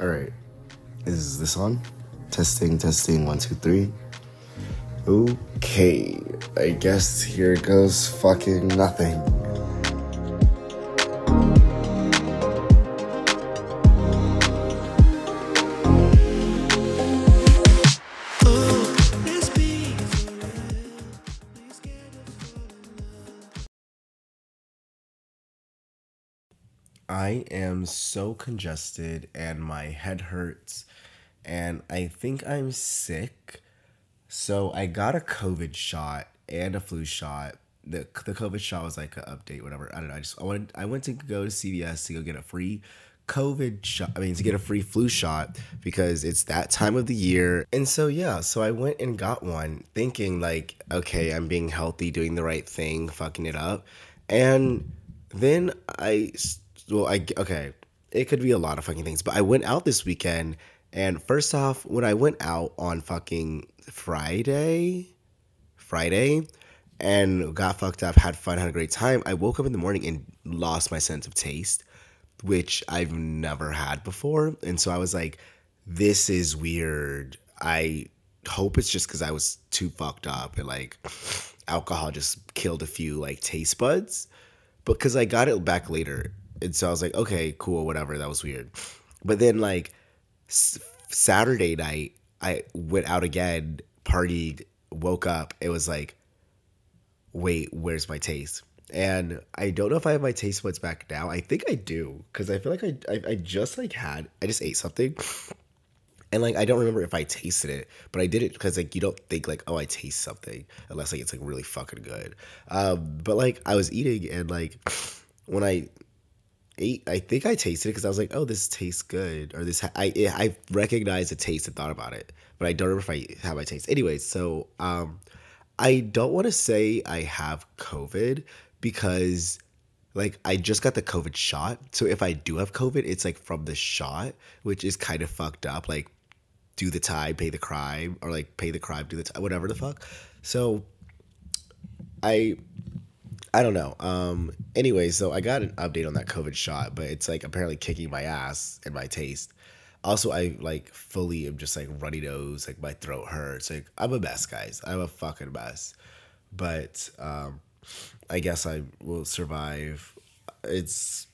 All right. Is this on? Testing, testing, one, two, three. Okay. I guess here goes fucking nothing. I am so congested and my head hurts and I think I'm sick. So I got a COVID shot and a flu shot. The, the COVID shot was like an update, whatever. I don't know. I just I wanted I went to go to CVS to go get a free COVID shot. I mean, to get a free flu shot because it's that time of the year. And so yeah, so I went and got one, thinking like, okay, I'm being healthy, doing the right thing, fucking it up, and then I well, I okay, it could be a lot of fucking things, but I went out this weekend, and first off, when I went out on fucking Friday, Friday, and got fucked up, had fun, had a great time, I woke up in the morning and lost my sense of taste, which I've never had before, and so I was like, this is weird. I hope it's just because I was too fucked up and like alcohol just killed a few like taste buds. But because I got it back later and so I was like, okay, cool, whatever. That was weird. But then like s- Saturday night, I went out again, partied, woke up. It was like, wait, where's my taste? And I don't know if I have my taste buds back now. I think I do because I feel like I, I I just like had I just ate something. And like I don't remember if I tasted it, but I did it because like you don't think like oh I taste something unless like it's like really fucking good. Um, but like I was eating and like when I ate, I think I tasted it because I was like, oh, this tastes good, or this I I recognized the taste and thought about it, but I don't remember if I have my taste. Anyways, so um, I don't want to say I have COVID because like I just got the COVID shot, so if I do have COVID, it's like from the shot, which is kind of fucked up. Like, do the time, pay the crime, or like pay the crime, do the time, whatever the fuck. So I I don't know. Um, anyway, so I got an update on that COVID shot, but it's like apparently kicking my ass and my taste. Also, I like fully am just like runny nose, like my throat hurts. Like I'm a mess, guys. I'm a fucking mess. But um, I guess I will survive. It's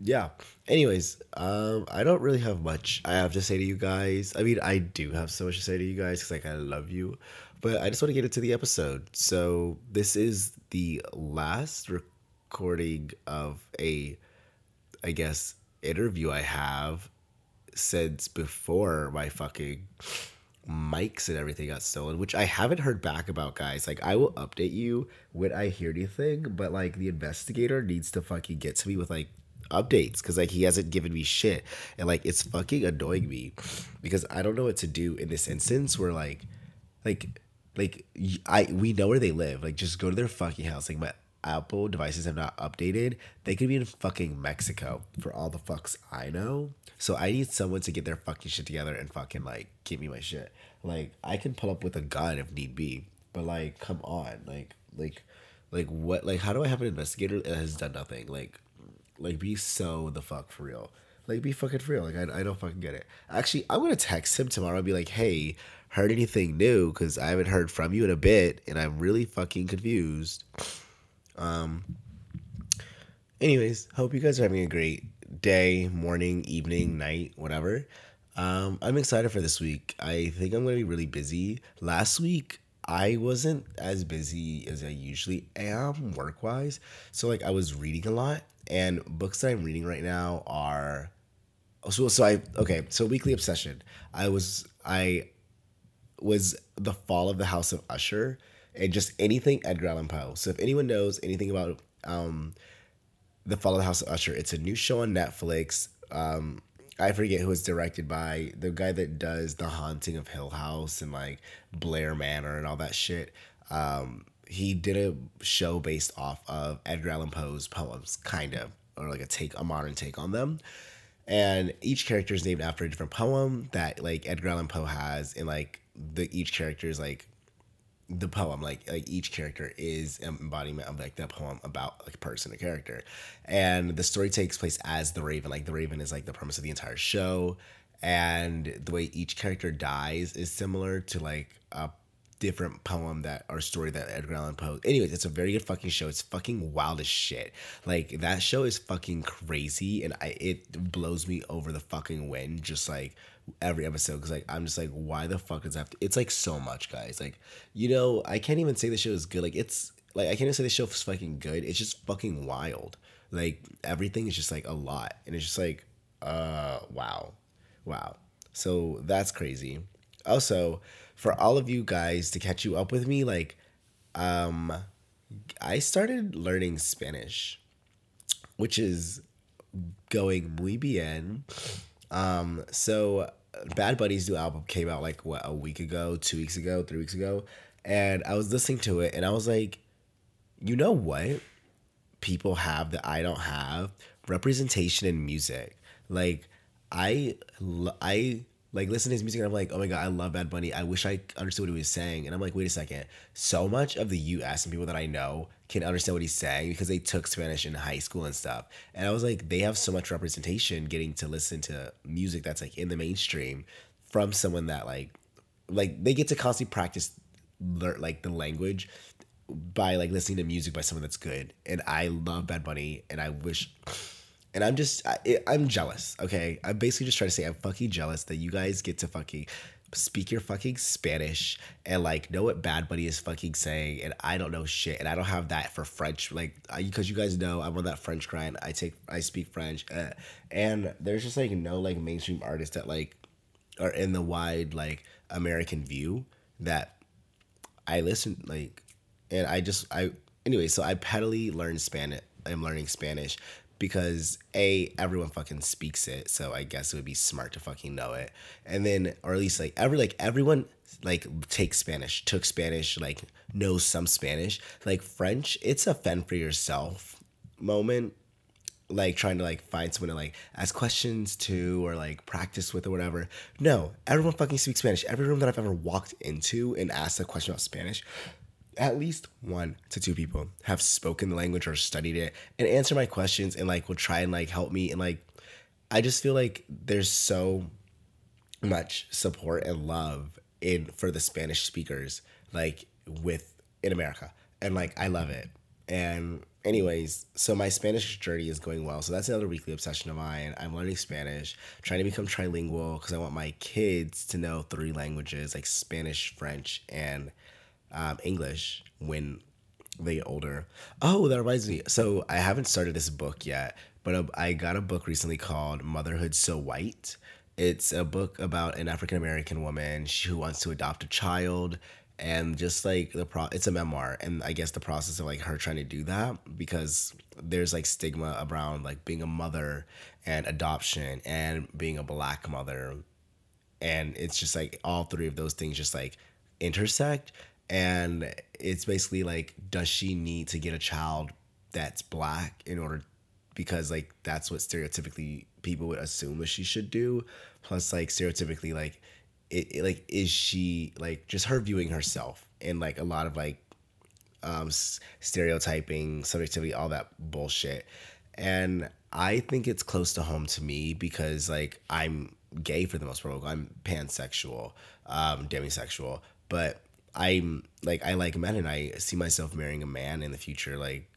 yeah. Anyways, um, I don't really have much I have to say to you guys. I mean, I do have so much to say to you guys because like I love you, but I just want to get into the episode. So this is the last recording of a, I guess, interview I have since before my fucking mics and everything got stolen, which I haven't heard back about, guys. Like, I will update you when I hear anything, but like, the investigator needs to fucking get to me with like updates because like he hasn't given me shit, and like, it's fucking annoying me because I don't know what to do in this instance where like, like, like I we know where they live. Like, just go to their fucking house. Like, my Apple devices have not updated. They could be in fucking Mexico for all the fucks I know. So I need someone to get their fucking shit together and fucking like give me my shit. Like I can pull up with a gun if need be, but like come on, like like like what like how do I have an investigator that has done nothing? Like like be so the fuck for real. Like be fucking for real. Like I, I don't fucking get it. Actually, I'm gonna text him tomorrow and be like, hey, heard anything new? Because I haven't heard from you in a bit, and I'm really fucking confused. Um. anyways, hope you guys are having a great day, morning, evening, night, whatever. Um, I'm excited for this week. I think I'm gonna be really busy. Last week I wasn't as busy as I usually am work wise. So like I was reading a lot and books that I'm reading right now are so so I okay, so weekly obsession. I was I was the fall of the House of Usher and just anything Edgar Allan Poe. So if anyone knows anything about um the Fall of the House of Usher. It's a new show on Netflix. Um, I forget who it's directed by. The guy that does The Haunting of Hill House and like Blair Manor and all that shit. Um, he did a show based off of Edgar Allan Poe's poems, kind of, or like a take, a modern take on them. And each character is named after a different poem that like Edgar Allan Poe has, and like the each character is like the poem like like each character is an embodiment of like the poem about like a person a character and the story takes place as the raven like the raven is like the premise of the entire show and the way each character dies is similar to like a different poem that or story that Edgar Allan Poe. Anyways, it's a very good fucking show. It's fucking wild as shit. Like that show is fucking crazy, and I it blows me over the fucking wind. Just like every episode, because like I'm just like, why the fuck is that? It's like so much, guys. Like you know, I can't even say the show is good. Like it's like I can't even say the show is fucking good. It's just fucking wild. Like everything is just like a lot, and it's just like, uh, wow, wow. So that's crazy. Also, for all of you guys to catch you up with me, like, um, I started learning Spanish, which is going muy bien. Um, so Bad Bunny's new album came out like what a week ago, two weeks ago, three weeks ago, and I was listening to it and I was like, you know what? People have that I don't have representation in music. Like I, I like listen to his music and I'm like, oh my god, I love Bad Bunny. I wish I understood what he was saying. And I'm like, wait a second. So much of the U.S. and people that I know can understand what he's saying because they took Spanish in high school and stuff. And I was like, they have so much representation getting to listen to music that's like in the mainstream from someone that like, like they get to constantly practice learn like the language by like listening to music by someone that's good. And I love Bad Bunny, and I wish and I'm just, I, I'm jealous, okay? I'm basically just trying to say I'm fucking jealous that you guys get to fucking speak your fucking Spanish and like know what Bad Bunny is fucking saying, and I don't know shit, and I don't have that for French, like because you guys know I'm on that French grind. I take, I speak French, uh, and there's just like no like mainstream artists that like are in the wide like American view that I listen like, and I just I anyway. So I pedally learn Spanish. I'm learning Spanish because a everyone fucking speaks it so i guess it would be smart to fucking know it. And then or at least like every like everyone like takes spanish took spanish like knows some spanish. Like french it's a fend for yourself moment like trying to like find someone to like ask questions to or like practice with or whatever. No everyone fucking speaks spanish. Every room that i've ever walked into and asked a question about spanish at least one to two people have spoken the language or studied it and answer my questions and like will try and like help me and like I just feel like there's so much support and love in for the Spanish speakers like with in America. And like I love it. And anyways so my Spanish journey is going well. So that's another weekly obsession of mine. I'm learning Spanish trying to become trilingual because I want my kids to know three languages like Spanish French and um, English when they get older. Oh, that reminds me. So I haven't started this book yet, but uh, I got a book recently called Motherhood So White. It's a book about an African American woman who wants to adopt a child and just like the pro it's a memoir and i guess the process of like her trying to do that because there's like stigma around like being a mother and adoption and being a black mother and it's just like all three of those things just like intersect and it's basically like does she need to get a child that's black in order because like that's what stereotypically people would assume that she should do. Plus like stereotypically like it, it, like is she like just her viewing herself and like a lot of like um stereotyping subjectivity all that bullshit. And i think it's close to home to me because like i'm gay for the most part. I'm pansexual um demisexual. But I'm like I like men and I see myself marrying a man in the future. Like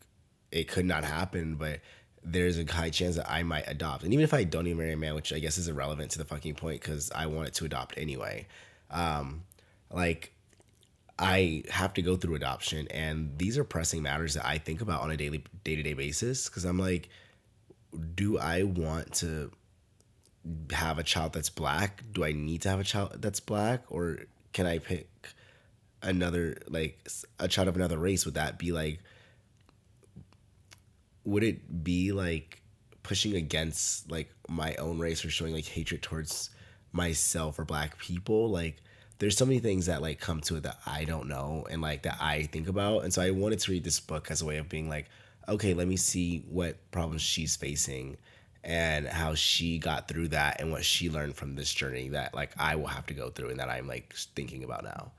it could not happen, but there's a high chance that I might adopt. And even if I don't even marry a man, which I guess is irrelevant to the fucking point because I wanted to adopt anyway. Um, like I have to go through adoption, and these are pressing matters that I think about on a daily day to day basis because I'm like, do I want to have a child that's black? Do I need to have a child that's black, or can I pick? Another like a child of another race would that be like would it be like pushing against like my own race or showing like hatred towards myself or black people like there's so many things that like come to it that I don't know and like that I think about and so I wanted to read this book as a way of being like okay let me see what problems she's facing and how she got through that and what she learned from this journey that like I will have to go through and that I'm like thinking about now.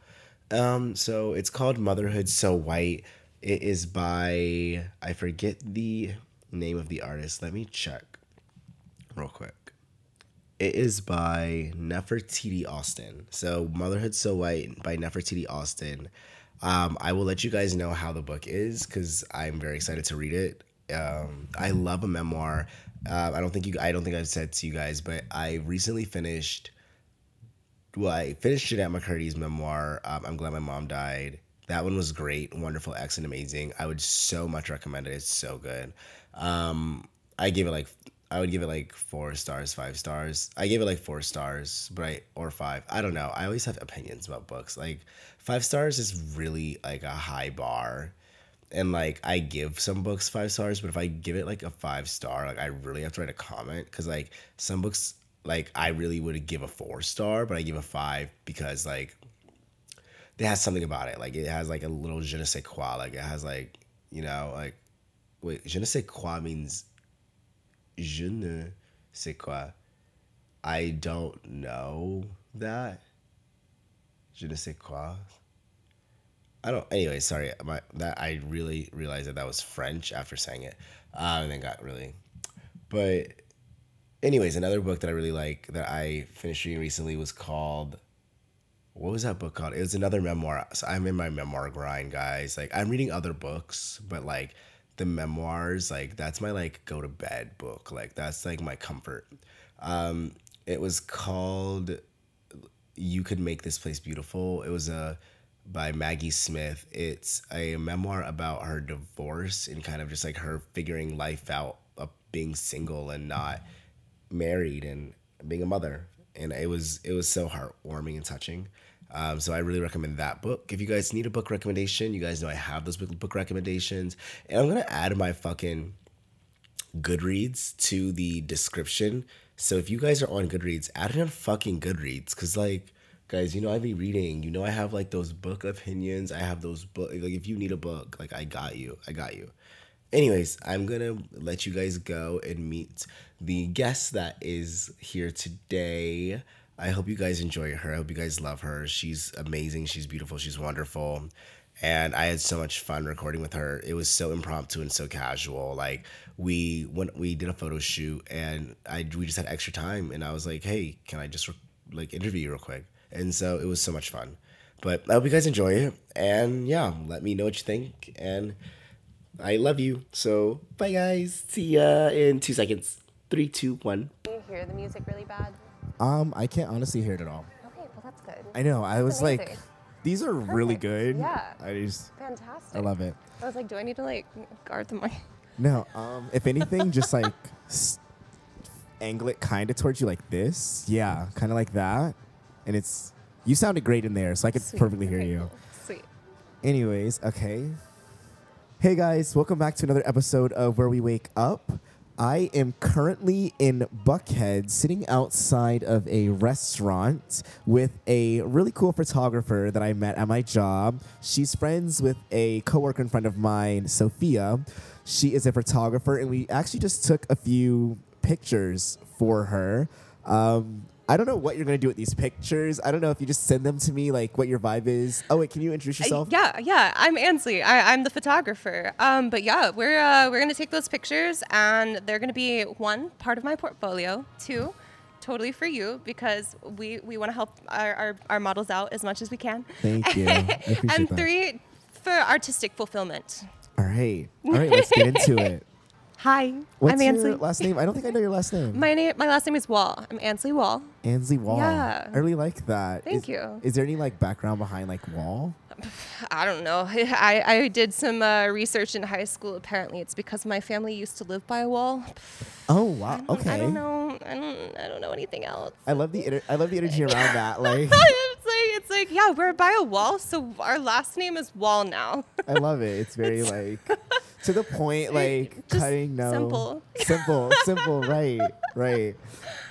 Um, so it's called Motherhood So White. It is by I forget the name of the artist. Let me check real quick. It is by Nefertiti Austin. So Motherhood So White by Nefertiti Austin. Um, I will let you guys know how the book is because I'm very excited to read it. Um, I love a memoir. Uh, I don't think you. I don't think I've said to you guys, but I recently finished. Well, I finished Jennette McCurdy's memoir. Um, I'm glad my mom died. That one was great, wonderful, excellent, amazing. I would so much recommend it. It's so good. Um, I gave it like I would give it like four stars, five stars. I gave it like four stars, right? Or five. I don't know. I always have opinions about books. Like five stars is really like a high bar. And like I give some books five stars, but if I give it like a five star, like I really have to write a comment because like some books like I really would give a four star, but I give a five because like it has something about it. Like it has like a little je ne sais quoi. Like it has like you know like wait je ne sais quoi means je ne sais quoi. I don't know that. Je ne sais quoi. I don't. Anyway, sorry. My that I really realized that that was French after saying it, uh, and then got really. But, anyways, another book that I really like that I finished reading recently was called. What was that book called? It was another memoir. So I'm in my memoir grind, guys. Like I'm reading other books, but like the memoirs, like that's my like go to bed book. Like that's like my comfort. Um, it was called "You Could Make This Place Beautiful." It was a by Maggie Smith. It's a memoir about her divorce and kind of just like her figuring life out of being single and not married and being a mother. And it was it was so heartwarming and touching. Um, so I really recommend that book. If you guys need a book recommendation, you guys know I have those book, book recommendations, and I'm gonna add my fucking Goodreads to the description. So if you guys are on Goodreads, add it on fucking Goodreads, cause like guys, you know I be reading. You know I have like those book opinions. I have those book. Like if you need a book, like I got you. I got you. Anyways, I'm gonna let you guys go and meet the guest that is here today. I hope you guys enjoy her. I hope you guys love her. She's amazing. She's beautiful. She's wonderful. And I had so much fun recording with her. It was so impromptu and so casual. Like we went, we did a photo shoot, and I we just had extra time, and I was like, "Hey, can I just re- like interview you real quick?" And so it was so much fun. But I hope you guys enjoy it, and yeah, let me know what you think. And I love you. So bye, guys. See ya in two seconds. Three, two, one. Can you hear the music really bad? Um, I can't honestly hear it at all. Okay, well that's good. I know. I was like, these are really good. Yeah. I just, Fantastic. I love it. I was like, do I need to like guard the mic? No. Um, if anything, just like s- angle it kind of towards you like this. Yeah, kind of like that. And it's you sounded great in there, so I could Sweet. perfectly hear Okay, you. Sweet. Anyways, okay. Hey guys, welcome back to another episode of Where We Wake Up. I am currently in Buckhead, sitting outside of a restaurant with a really cool photographer that I met at my job. She's friends with a coworker and friend of mine, Sophia. She is a photographer, and we actually just took a few pictures for her. Um, I don't know what you're gonna do with these pictures. I don't know if you just send them to me, like what your vibe is. Oh wait, can you introduce Uh, yourself? yeah, yeah. I'm Ansley. I, I'm the photographer. Um, but yeah, we're uh, we're gonna take those pictures, and they're gonna be one part of my portfolio. Two, totally for you because we we want to help our, our, our models out as much as we can. Thank you. And that. three, for artistic fulfillment. All right. All right, let's get into it. Hi, What's I'm your Ansley. last name? I don't think I know your last name. my name, my last name is Wall. I'm Ansley Wall. Ansley Wall. Yeah. I really like that. Thank Is- you. Is there any like background behind like Wall? I don't know. I, I did some uh, research in high school. Apparently, it's because my family used to live by a wall. Oh wow. I okay. I don't know. I don't. I don't know anything else. I love the I love the energy around that. Like it's like yeah, we're by a wall, so our last name is Wall now. I love it. It's very like to the point, like Just cutting no simple. simple, simple. Right, right.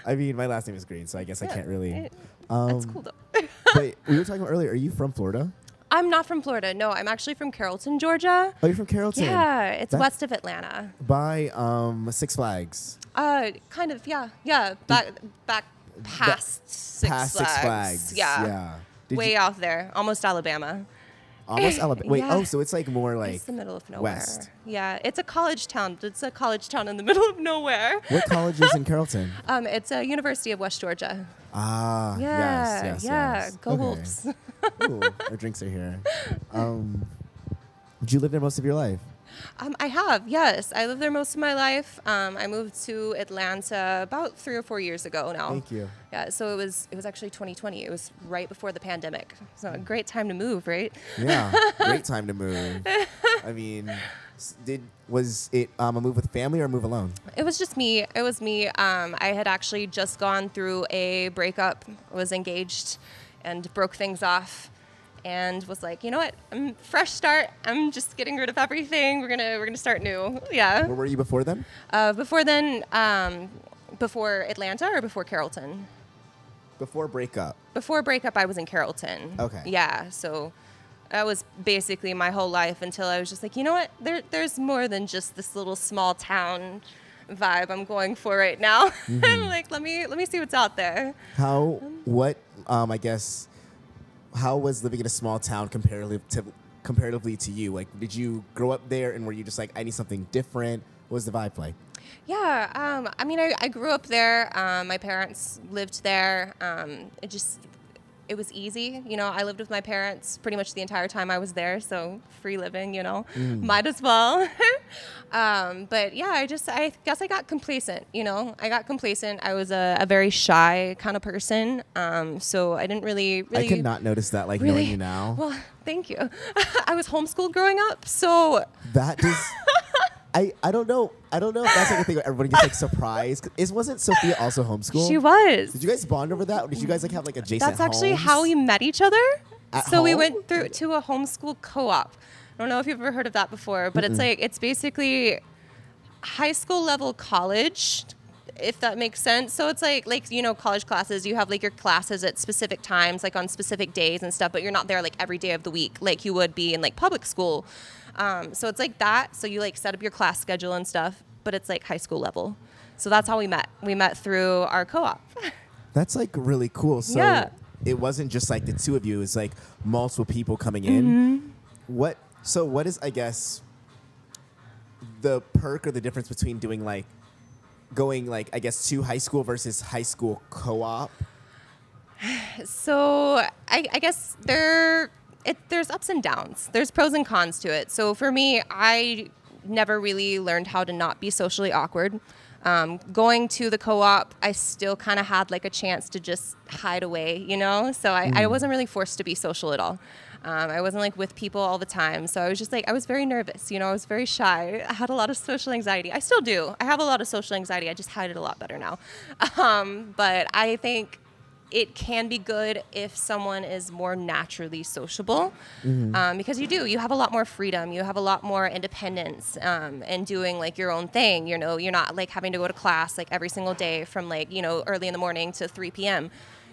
I mean, my last name is Green, so I guess I can't really. it- Um, That's cool though. but we were talking about earlier. Are you from Florida? I'm not from Florida. No, I'm actually from Carrollton, Georgia. Oh, you're from Carrollton. Yeah, it's That- west of Atlanta. By um Six Flags. Uh, kind of. Yeah, yeah. Back back past Six Past Flags. Six Flags. Yeah. Yeah. Did Way out there, almost Alabama. Almost Alabama. Wait, Yeah. oh, so it's like more like it's the middle of nowhere. west. Yeah, it's a college town. It's a college town in the middle of nowhere. What college is in Carrollton? Um, it's a University of West Georgia. Ah, Yeah, yes, yes, yeah. yes. Go Okay. Wolves. Ooh, our drinks are here. Um, did you live there most of your life? Um, I have, yes. I lived there most of my life. Um, I moved to Atlanta about three or four years ago now. Thank you. Yeah, so it was it was actually 2020. It was right before the pandemic. So a great time to move, right? Yeah, great time to move. I mean, did was it um, a move with family or a move alone? It was just me. It was me. Um, I had actually just gone through a breakup, was engaged, and broke things off, and was like, you know what? I'm fresh start. I'm just getting rid of everything. We're gonna we're gonna start new. Yeah. Where were you before then? Uh, before then, um, before Atlanta or before Carrollton? Before breakup. Before breakup, I was in Carrollton. Okay. Yeah. So that was basically my whole life until I was just like, you know what? There, there's more than just this little small town vibe I'm going for right now. Mm-hmm. I'm like, let me let me see what's out there. How? What? Um, I guess. How was living in a small town comparatively to comparatively to you? Like, did you grow up there, and were you just like, I need something different? What was the vibe like? Yeah, um, I mean, I, I grew up there. Um, my parents lived there. Um, it just, it was easy. You know, I lived with my parents pretty much the entire time I was there. So free living, you know, might as well. um, but yeah, I just, I guess I got complacent. You know, I got complacent. I was a, a very shy kind of person. Um, so I didn't really, really. I could not notice that, like knowing you now. Well, thank you. I was homeschooled growing up, so That does. I, I don't know. I don't know if that's like a thing where everybody gets like surprised. Is wasn't Sophia also homeschooled? she was. Did you guys bond over that, or did you guys like have like adjacent? That's actually homes? how we met each other. At so we went through to a homeschool co-op. I don't know if you've ever heard of that before, but it's like it's basically high school level college if that makes sense. So it's like like you know college classes, you have like your classes at specific times like on specific days and stuff, but you're not there like every day of the week like you would be in like public school. Um, so it's like that. So you like set up your class schedule and stuff, but it's like high school level. So that's how we met. We met through our co-op. That's like really cool. So Yeah. it wasn't just like the two of you; it was like multiple people coming in. Mm-hmm. What? So what is I guess the perk or the difference between doing like going like I guess to high school versus high school co-op? So I, I guess there it, there's ups and downs. There's pros and cons to it. So for me, I never really learned how to not be socially awkward. Um, going to the co-op, I still kind of had like a chance to just hide away, you know. So I, I wasn't really forced to be social at all. Um, I wasn't like with people all the time. So I was just like I was very nervous, you know. I was very shy. I had a lot of social anxiety. I still do. I have a lot of social anxiety. I just hide it a lot better now. Um, but I think it can be good if someone is more naturally sociable um, because you do you have a lot more freedom you have a lot more independence um, and doing like your own thing you know you're not like having to go to class like every single day from like you know early in the morning to 3 p.m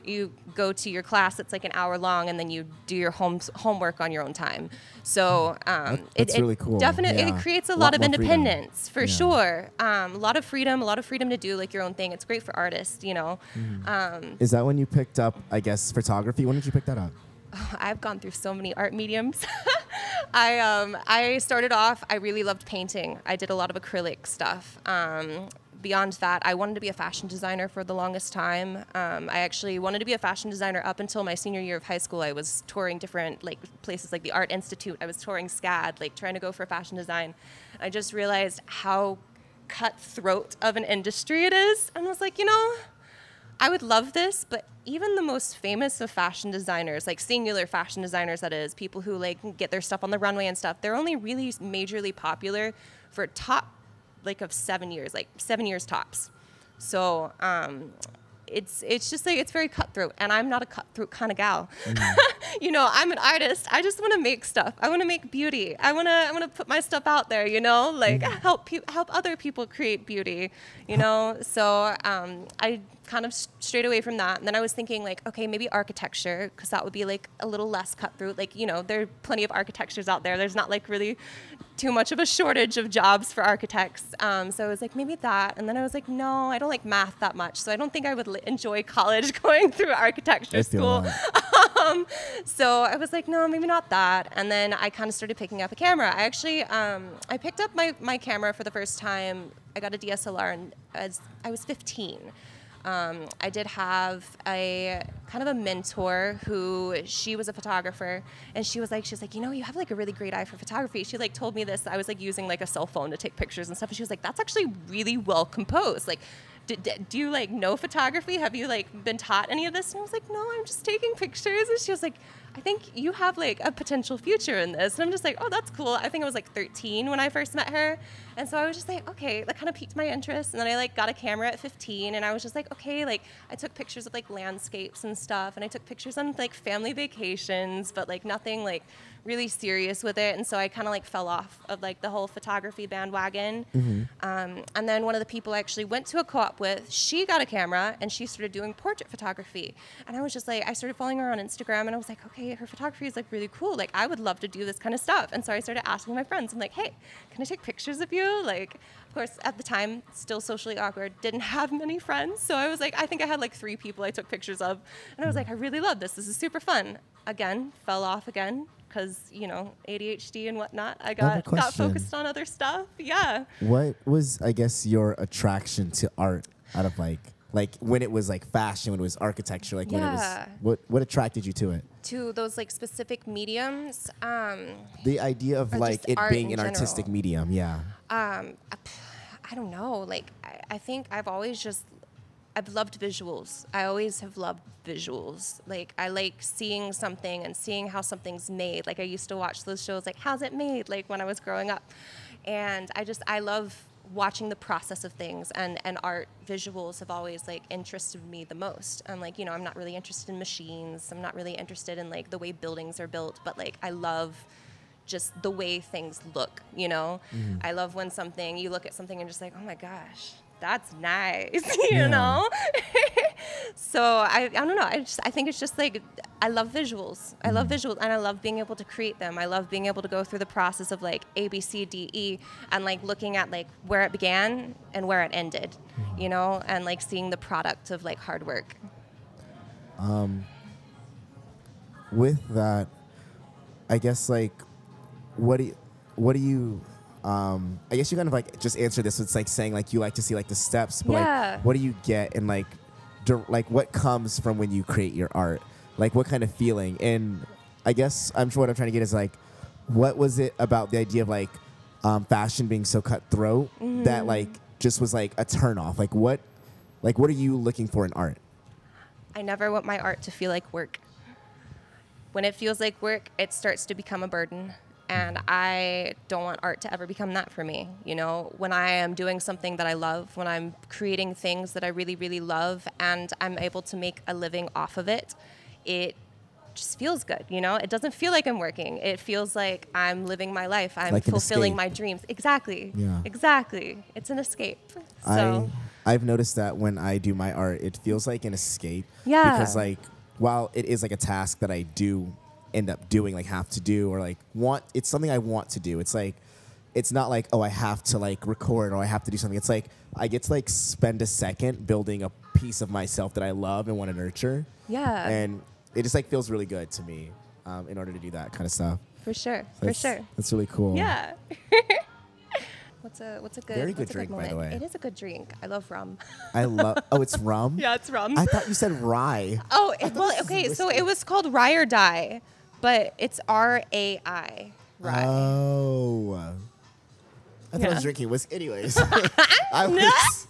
you go to your class it's like an hour long and then you do your home homework on your own time so um, it, that's it really cool. definitely Yeah. it creates a A lot, lot of more freedom. independence for Yeah. sure um, a lot of freedom a lot of freedom to do like your own thing it's great for artists you know Mm-hmm. um, Is that when you picked up I guess photography? When did you pick that up? I've gone through so many art mediums. I um, I started off. I really loved painting. I did a lot of acrylic stuff. Um, beyond that, I wanted to be a fashion designer for the longest time. Um, I actually wanted to be a fashion designer up until my senior year of high school. I was touring different like places like the Art Institute. I was touring SCAD, like trying to go for fashion design. I just realized how cutthroat of an industry it is, and I was like, you know, I would love this, but even the most famous of fashion designers, like singular fashion designers, that is, people who like get their stuff on the runway and stuff, they're only really majorly popular for top like of seven years, like seven years tops. So um, it's it's just like it's very cutthroat, and I'm not a cutthroat kind of gal. you know, I'm an artist. I just want to make stuff. I want to make beauty. I want to I want to put my stuff out there. You know, like help pe- help other people create beauty. You know, so um, I kind of straight away from that. And then I was thinking like, okay, maybe architecture, because that would be like a little less cutthroat. Like you know, there are plenty of architectures out there. There's not like really too much of a shortage of jobs for architects. Um, so I was like, maybe that. And then I was like, no, I don't like math that much. So I don't think I would li- enjoy college going through architecture I feel school. um, so I was like, no, maybe not that. And then I kind of started picking up a camera. I actually, um, I picked up my, my camera for the first time. I got a DSLR and as I was 15. Um, I did have a kind of a mentor who she was a photographer, and she was like, she was like, you know, you have like a really great eye for photography. She like told me this. I was like using like a cell phone to take pictures and stuff, and she was like, that's actually really well composed. Like, do you like know photography? Have you like been taught any of this? And I was like, no, I'm just taking pictures. And she was like, I think you have like a potential future in this. And I'm just like, oh, that's cool. I think I was like 13 when I first met her. And so I was just like, okay, that kind of piqued my interest. And then I like got a camera at 15 and I was just like, okay, like I took pictures of like landscapes and stuff. And I took pictures on like family vacations, but like nothing like really serious with it. And so I kind of like fell off of like the whole photography bandwagon. Um, and then one of the people I actually went to a co op with, she got a camera and she started doing portrait photography. And I was just like, I started following her on Instagram and I was like, okay, her photography is like really cool. Like, I would love to do this kind of stuff. And so I started asking my friends, I'm like, hey, can I take pictures of you? Like, of course, at the time, still socially awkward, didn't have many friends. So I was like, I think I had like three people I took pictures of. And I was like, I really love this. This is super fun. Again, fell off again because, you know, ADHD and whatnot. I got, got focused on other stuff. Yeah. What was, I guess, your attraction to art out of like, like when it was like fashion, when it was architecture, like when it was, what, what attracted you to it? To those like specific mediums. Um, The idea of like it being in an artistic medium, yeah. um, I don't know. Like, I, I think I've always just, I've loved visuals. I always have loved visuals. Like, I like seeing something and seeing how something's made. Like, I used to watch those shows, like, how's it made? Like, when I was growing up. And I just, I love watching the process of things and, and art visuals have always like interested me the most i'm like you know i'm not really interested in machines i'm not really interested in like the way buildings are built but like i love just the way things look, you know? Mm-hmm. I love when something, you look at something and just like, oh my gosh, that's nice, you Yeah. know? so I, I don't know. I just, I think it's just like, I love visuals. I love visuals and I love being able to create them. I love being able to go through the process of like A, B, C, D, E and like looking at like where it began and where it ended, you know? And like seeing the product of like hard work. Um, with that, I guess like, what do you, what do you, um, I guess you kind of like just answer this. It's like saying like you like to see like the steps, but Yeah. like what do you get and like, like what comes from when you create your art? Like what kind of feeling? And I guess I'm sure what I'm trying to get is like, what was it about the idea of like um, fashion being so cutthroat that like just was like a turn off? Like what, like what are you looking for in art? I never want my art to feel like work. When it feels like work, it starts to become a burden. And I don't want art to ever become that for me. You know, when I am doing something that I love, when I'm creating things that I really, really love, and I'm able to make a living off of it, it just feels good. You know, it doesn't feel like I'm working. It feels like I'm living my life. I'm Like fulfilling my dreams. Exactly. Yeah. Exactly. It's an escape. So. I I've noticed that when I do my art, it feels like an escape. Yeah. Because like while it is like a task that I do end up doing, like have to do, or like want, it's something I want to do. It's like it's not like oh I have to like record or I have to do something. It's like I get to like spend a second building a piece of myself that I love and want to nurture. Yeah. And it just like feels really good to me. Um, in order to do that kind of stuff. For sure. For sure. That's really cool. Yeah. what's a what's a good Very good what's a drink, by the way. It is a good drink. I love rum. I love. Oh, it's rum. yeah, it's rum. I thought you said rye. oh, it, well, okay. So it was called Rye or Die, but it's R A I. Rye. Oh. I thought I was drinking whiskey. Anyways, I was.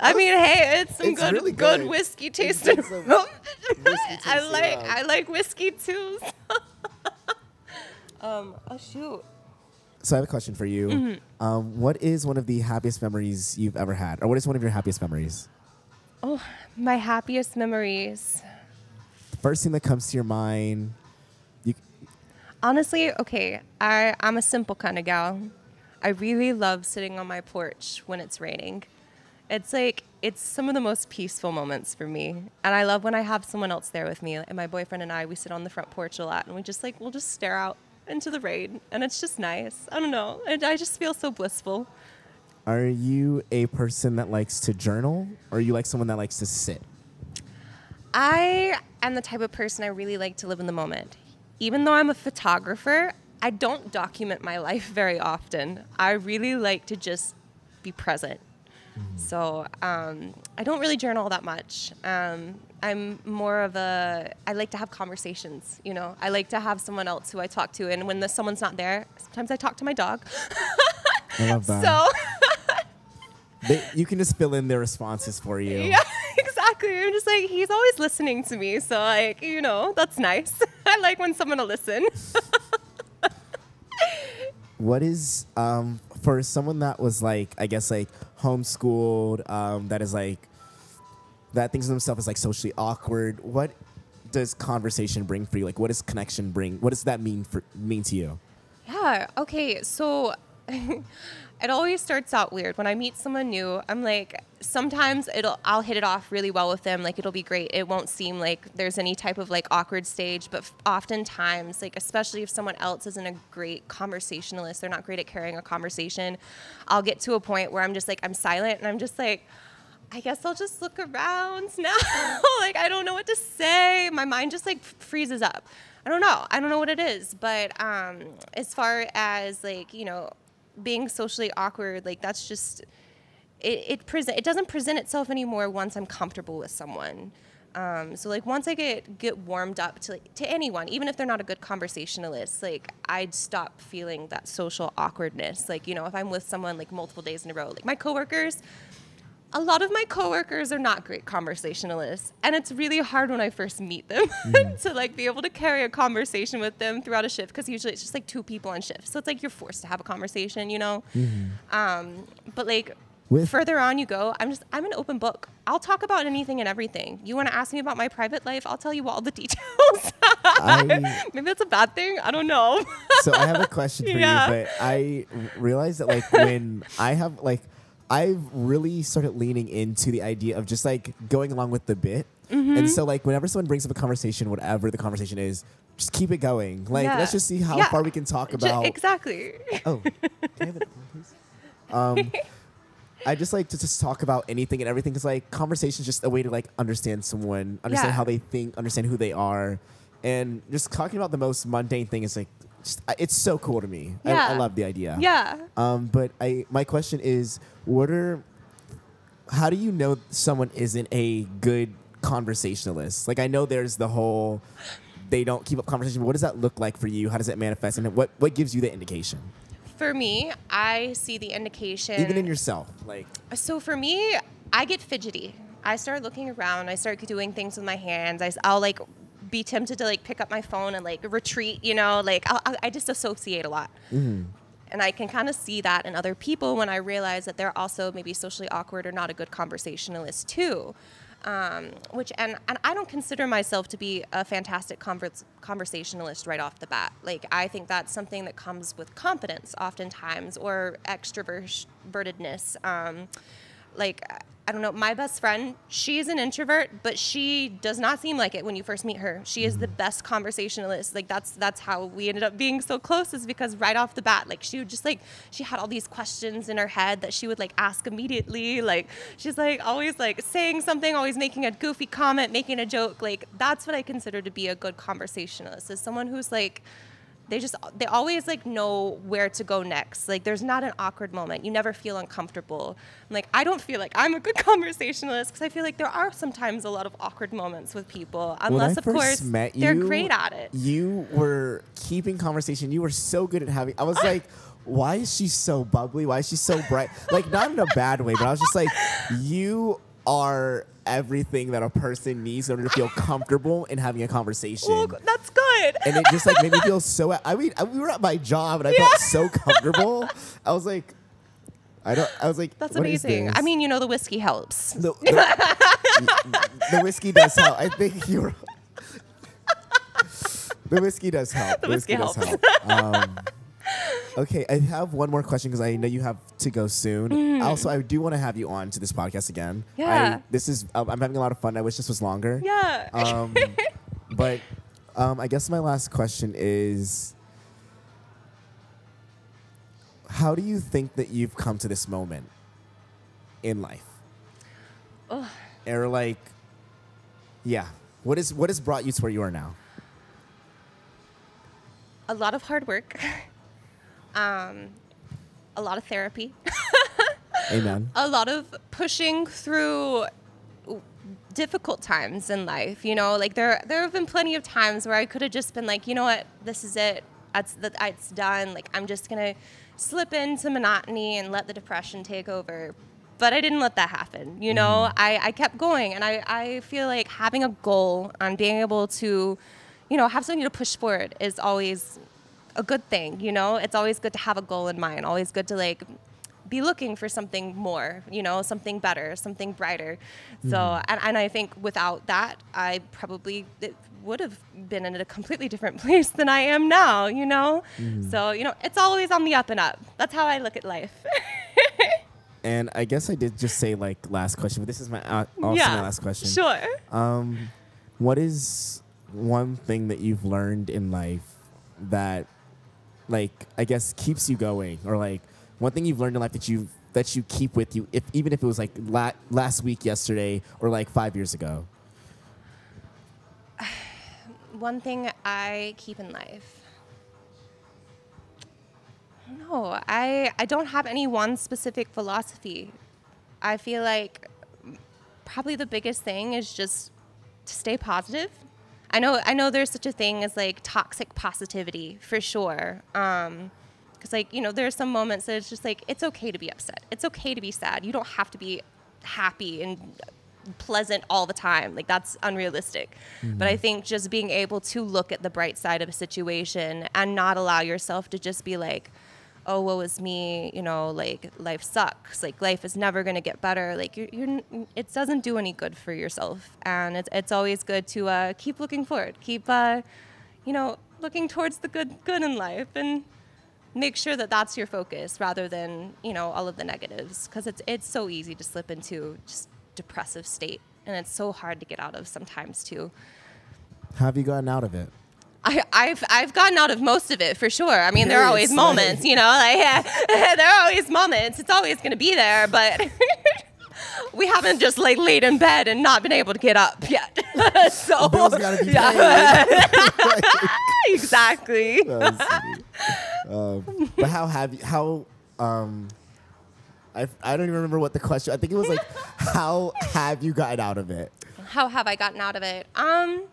I mean, hey, it's some It's good, really good good. whiskey tasting whiskey I like rum. I like whiskey too. um. Oh shoot. So I have a question for you. Mm-hmm. Um, what is one of the happiest memories you've ever had, or what is one of your happiest memories? Oh, my happiest memories. The first thing that comes to your mind. Honestly, okay, I, I'm a simple kind of gal. I really love sitting on my porch when it's raining. It's like, it's some of the most peaceful moments for me. And I love when I have someone else there with me. And my boyfriend and I, we sit on the front porch a lot and we just like, we'll just stare out into the rain. And it's just nice. I don't know. And I just feel so blissful. are you a person that likes to journal, or are you like someone that likes to sit? I am the type of person I really like to live in the moment. Even though I'm a photographer, I don't document my life very often. I really like to just be present. So um, I don't really journal that much. Um, I'm more of a, I like to have conversations, you know. I like to have someone else who I talk to. And when the, someone's not there, sometimes I talk to my dog. I love that. So They, you can just fill in their responses for you. Yeah, exactly. I'm just like, he's always listening to me. So, like, you know, that's nice. I like when someone will listen. What is um for someone that was like I guess like homeschooled um that is like that thinks of themselves as like socially awkward. What does conversation bring for you? Like what does connection bring? What does that mean for mean to you? Yeah. Okay. So it always starts out weird when I meet someone new. I'm like, sometimes it'll I'll hit it off really well with them. Like it'll be great. It won't seem like there's any type of like awkward stage. But oftentimes, like especially if someone else isn't a great conversationalist, they're not great at carrying a conversation. I'll get to a point where I'm just like I'm silent and I'm just like. I guess I'll just look around now. like I don't know what to say. My mind just like freezes up. I don't know. I don't know what it is. But um, as far as like you know, being socially awkward, like that's just it. It present. It doesn't present itself anymore once I'm comfortable with someone. Um, so like once I get get warmed up to like, to anyone, even if they're not a good conversationalist, like I'd stop feeling that social awkwardness. Like you know, if I'm with someone like multiple days in a row, like my coworkers, a lot of my coworkers are not great conversationalists and it's really hard when i first meet them to like be able to carry a conversation with them throughout a shift because usually it's just like two people on shift so it's like you're forced to have a conversation you know? Um, but like With- further on you go i'm just i'm an open book. I'll talk about anything and everything. You want to ask me about my private life? I'll tell you all the details. I maybe that's a bad thing? I don't know. So I have a question for Yeah. you, but I realized that like when I have like I've really started leaning into the idea of just like going along with the bit. Mm-hmm. And so like whenever someone brings up a conversation, whatever the conversation is, just keep it going. Like Yeah. let's just see how Yeah. far we can talk about exactly Oh, it. Um, I just like to just talk about anything and everything because like conversation is just a way to like understand someone, understand Yeah. how they think, understand who they are, and just talking about the most mundane thing is like, just, it's so cool to me. I, I love the idea. yeah Um, but I my question is, what are, how do you know someone isn't a good conversationalist? Like I know there's the whole. They don't keep up conversation. What does that look like for you? How does it manifest? And what, what gives you the indication? for me i see the indication even in yourself like So for me, I get fidgety. I start looking around. I start doing things with my hands. I, I'll like be tempted to like pick up my phone and like retreat. You know, like I'll, I I disassociate a lot. Mm-hmm. And I can kind of see that in other people when I realize that they're also maybe socially awkward or not a good conversationalist too. Um, which and, and I don't consider myself to be a fantastic convers- conversationalist right off the bat. Like I think that's something that comes with competence oftentimes or extrovertedness. Um, like I don't know, my best friend, she's an introvert, but she does not seem like it when you first meet her. She is the mm-hmm. best conversationalist. Like that's that's how we ended up being so close is because right off the bat, like she would just like she had all these questions in her head that she would like ask immediately. Like she's like always like saying something, always making a goofy comment, making a joke. Like that's what I consider to be a good conversationalist. Is someone who's like they just they always like know where to go next like there's not an awkward moment you never feel uncomfortable I'm like i don't feel like i'm a good conversationalist because i feel like there are sometimes a lot of awkward moments with people unless of course met you, they're great at it You were keeping conversation. You were so good at having. I was like, why is she so bubbly? Why is she so bright? Like not in a bad way, but I was just like, you are everything that a person needs in order to feel comfortable in having a conversation. well that's good and it just like made me feel so. I mean, I- we were at my job, and I felt so comfortable. I was like, I don't. I was like, that's "What is amazing this?" i mean you know the whiskey helps the, the, the whiskey does help. I think you're. the whiskey does help. The, whiskey does helps. help. Um, okay, I have one more question because I know you have to go soon. Also, I do want to have you on to this podcast again. Mm. Yeah. I, this is. um, I'm having a lot of fun. I wish this was longer. yeah Um, but um, I guess my last question is how do you think that you've come to this moment in life? Or like, yeah, What is what has brought you to where you are now? A lot of hard work. um, a lot of therapy. Amen. a lot of pushing through difficult times in life. You know, like there there have been plenty of times where I could have just been like, you know what, this is it. That's that it's done. Like I'm just gonna slip into monotony and let the depression take over. But I didn't let that happen. You know, I, I kept going and I, I feel like having a goal and being able to, you know, have something to push forward is always a good thing, you know? It's always good to have a goal in mind, always good to like be looking for something more, you know, something better, something brighter. So, and, and I think without that, I probably it would have been in a completely different place than I am now, you know? So, you know, it's always on the up and up. That's how I look at life. And I guess I did just say like last question, but this is my uh, also yeah. my last question. Sure. Um, what is one thing that you've learned in life that, like, I guess keeps you going, or like one thing you've learned in life that you that you keep with you, if even if it was like la- last week, yesterday, or like five years ago? One thing I keep in life. No, I I don't have any one specific philosophy. I feel like probably the biggest thing is just to stay positive. I know I know there's such a thing as like toxic positivity for sure. Um, because like you know there's some moments that it's just like it's okay to be upset. It's okay to be sad. You don't have to be happy and pleasant all the time. Like that's unrealistic. But I think just being able to look at the bright side of a situation and not allow yourself to just be like, oh, woe is me, you know, like life sucks. Like life is never going to get better. Like you're, you're, it doesn't do any good for yourself. And it's, it's always good to uh, keep looking forward, keep, uh, you know, looking towards the good, good in life and make sure that that's your focus rather than, you know, all of the negatives. Because it's, it's so easy to slip into just depressive state. And it's so hard to get out of sometimes too. Have you gotten out of it? I, I've I've gotten out of most of it for sure. I mean, there are always moments, you know, like there are always moments. It's always going to be there, but we haven't just like laid in bed and not been able to get up yet. so Bills gotta be yeah, exactly. Um, but how have you? How um, I I don't even remember what the question. I think it was like, how have you gotten out of it? How have I gotten out of it? Um,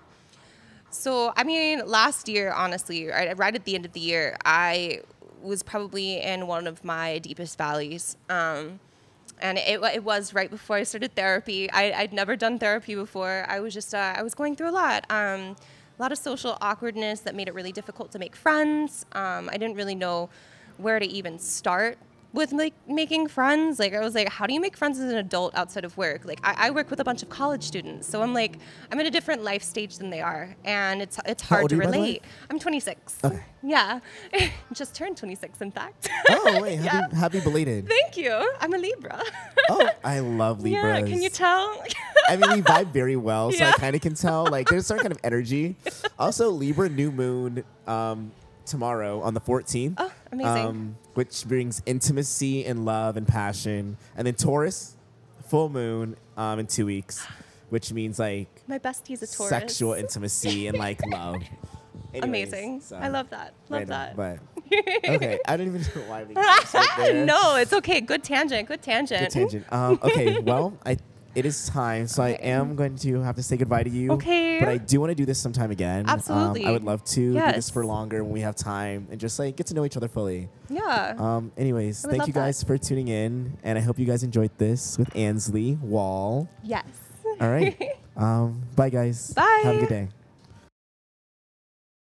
so I mean, last year, honestly, right, right at the end of the year, I was probably in one of my deepest valleys. Um, and it, it was right before I started therapy. I, I'd never done therapy before. I was just, uh, I was going through a lot. Um, a lot of social awkwardness that made it really difficult to make friends. Um, I didn't really know where to even start with like making friends. Like I was like, how do you make friends as an adult outside of work? Like I, I work with a bunch of college students, so I'm like, I'm in a different life stage than they are, and it's it's How hard to are you, by the way? relate. I'm 26. Okay. Yeah, just turned 26, in fact. Oh wait, happy, Yeah. happy belated. Thank you. I'm a Libra. Oh, I love Libras. yeah, can you tell? I mean, we vibe very well, so I kind of can tell. Like, there's a certain kind of energy. Also, Libra new moon um, tomorrow on the 14th. Oh, amazing. Um, which brings intimacy and love and passion. And then Taurus, full moon um, in two weeks, which means like My bestie's a Taurus. sexual intimacy and like love. Anyways, Amazing. so, I love that. Love that. But okay, I don't even know why we no, it's okay. Good tangent. Good tangent. Good tangent. Um, okay, well, I it is time, so I am going to have to say goodbye to you. Okay. But I do want to do this sometime again. Um, Absolutely. I would love to do this for longer when we have time and just like get to know each other fully. Yeah. Um, anyways, thank you guys for tuning in, and I hope you guys enjoyed this with Ansley Wall. yes. All right. um, bye, guys. Bye. Have a good day.